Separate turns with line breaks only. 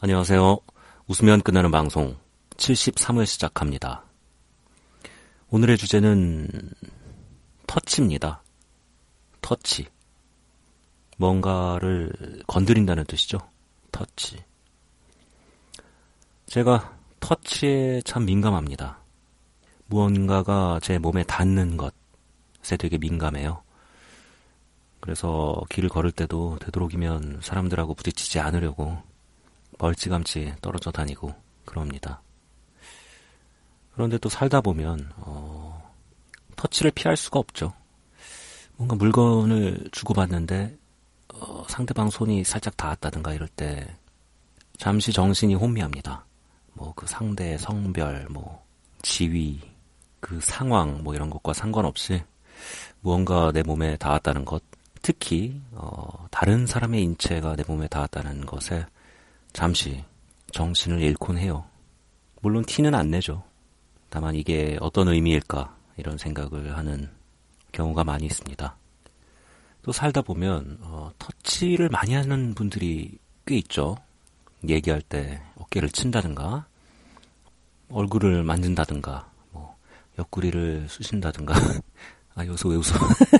안녕하세요. 웃으면 끝나는 방송 73회 시작합니다. 오늘의 주제는 터치입니다. 터치. 뭔가를 건드린다는 뜻이죠. 터치. 제가 터치에 참 민감합니다. 무언가가 제 몸에 닿는 것에 되게 민감해요. 그래서 길을 걸을 때도 되도록이면 사람들하고 부딪히지 않으려고 멀찌감치 떨어져 다니고 그럽니다. 그런데 또 살다 보면 어, 터치를 피할 수가 없죠. 뭔가 물건을 주고받는데 어, 상대방 손이 살짝 닿았다든가 이럴 때 잠시 정신이 혼미합니다. 뭐 그 상대의 성별, 뭐 지위, 그 상황 뭐 이런 것과 상관없이 무언가 내 몸에 닿았다는 것, 특히 어, 다른 사람의 인체가 내 몸에 닿았다는 것에 잠시 정신을 잃곤 해요. 물론 티는 안 내죠. 다만 이게 어떤 의미일까 이런 생각을 하는 경우가 많이 있습니다. 또 살다 보면 어, 터치를 많이 하는 분들이 꽤 있죠. 얘기할 때 어깨를 친다든가 얼굴을 만진다든가 뭐 옆구리를 쑤신다든가 아 여기서 왜 웃어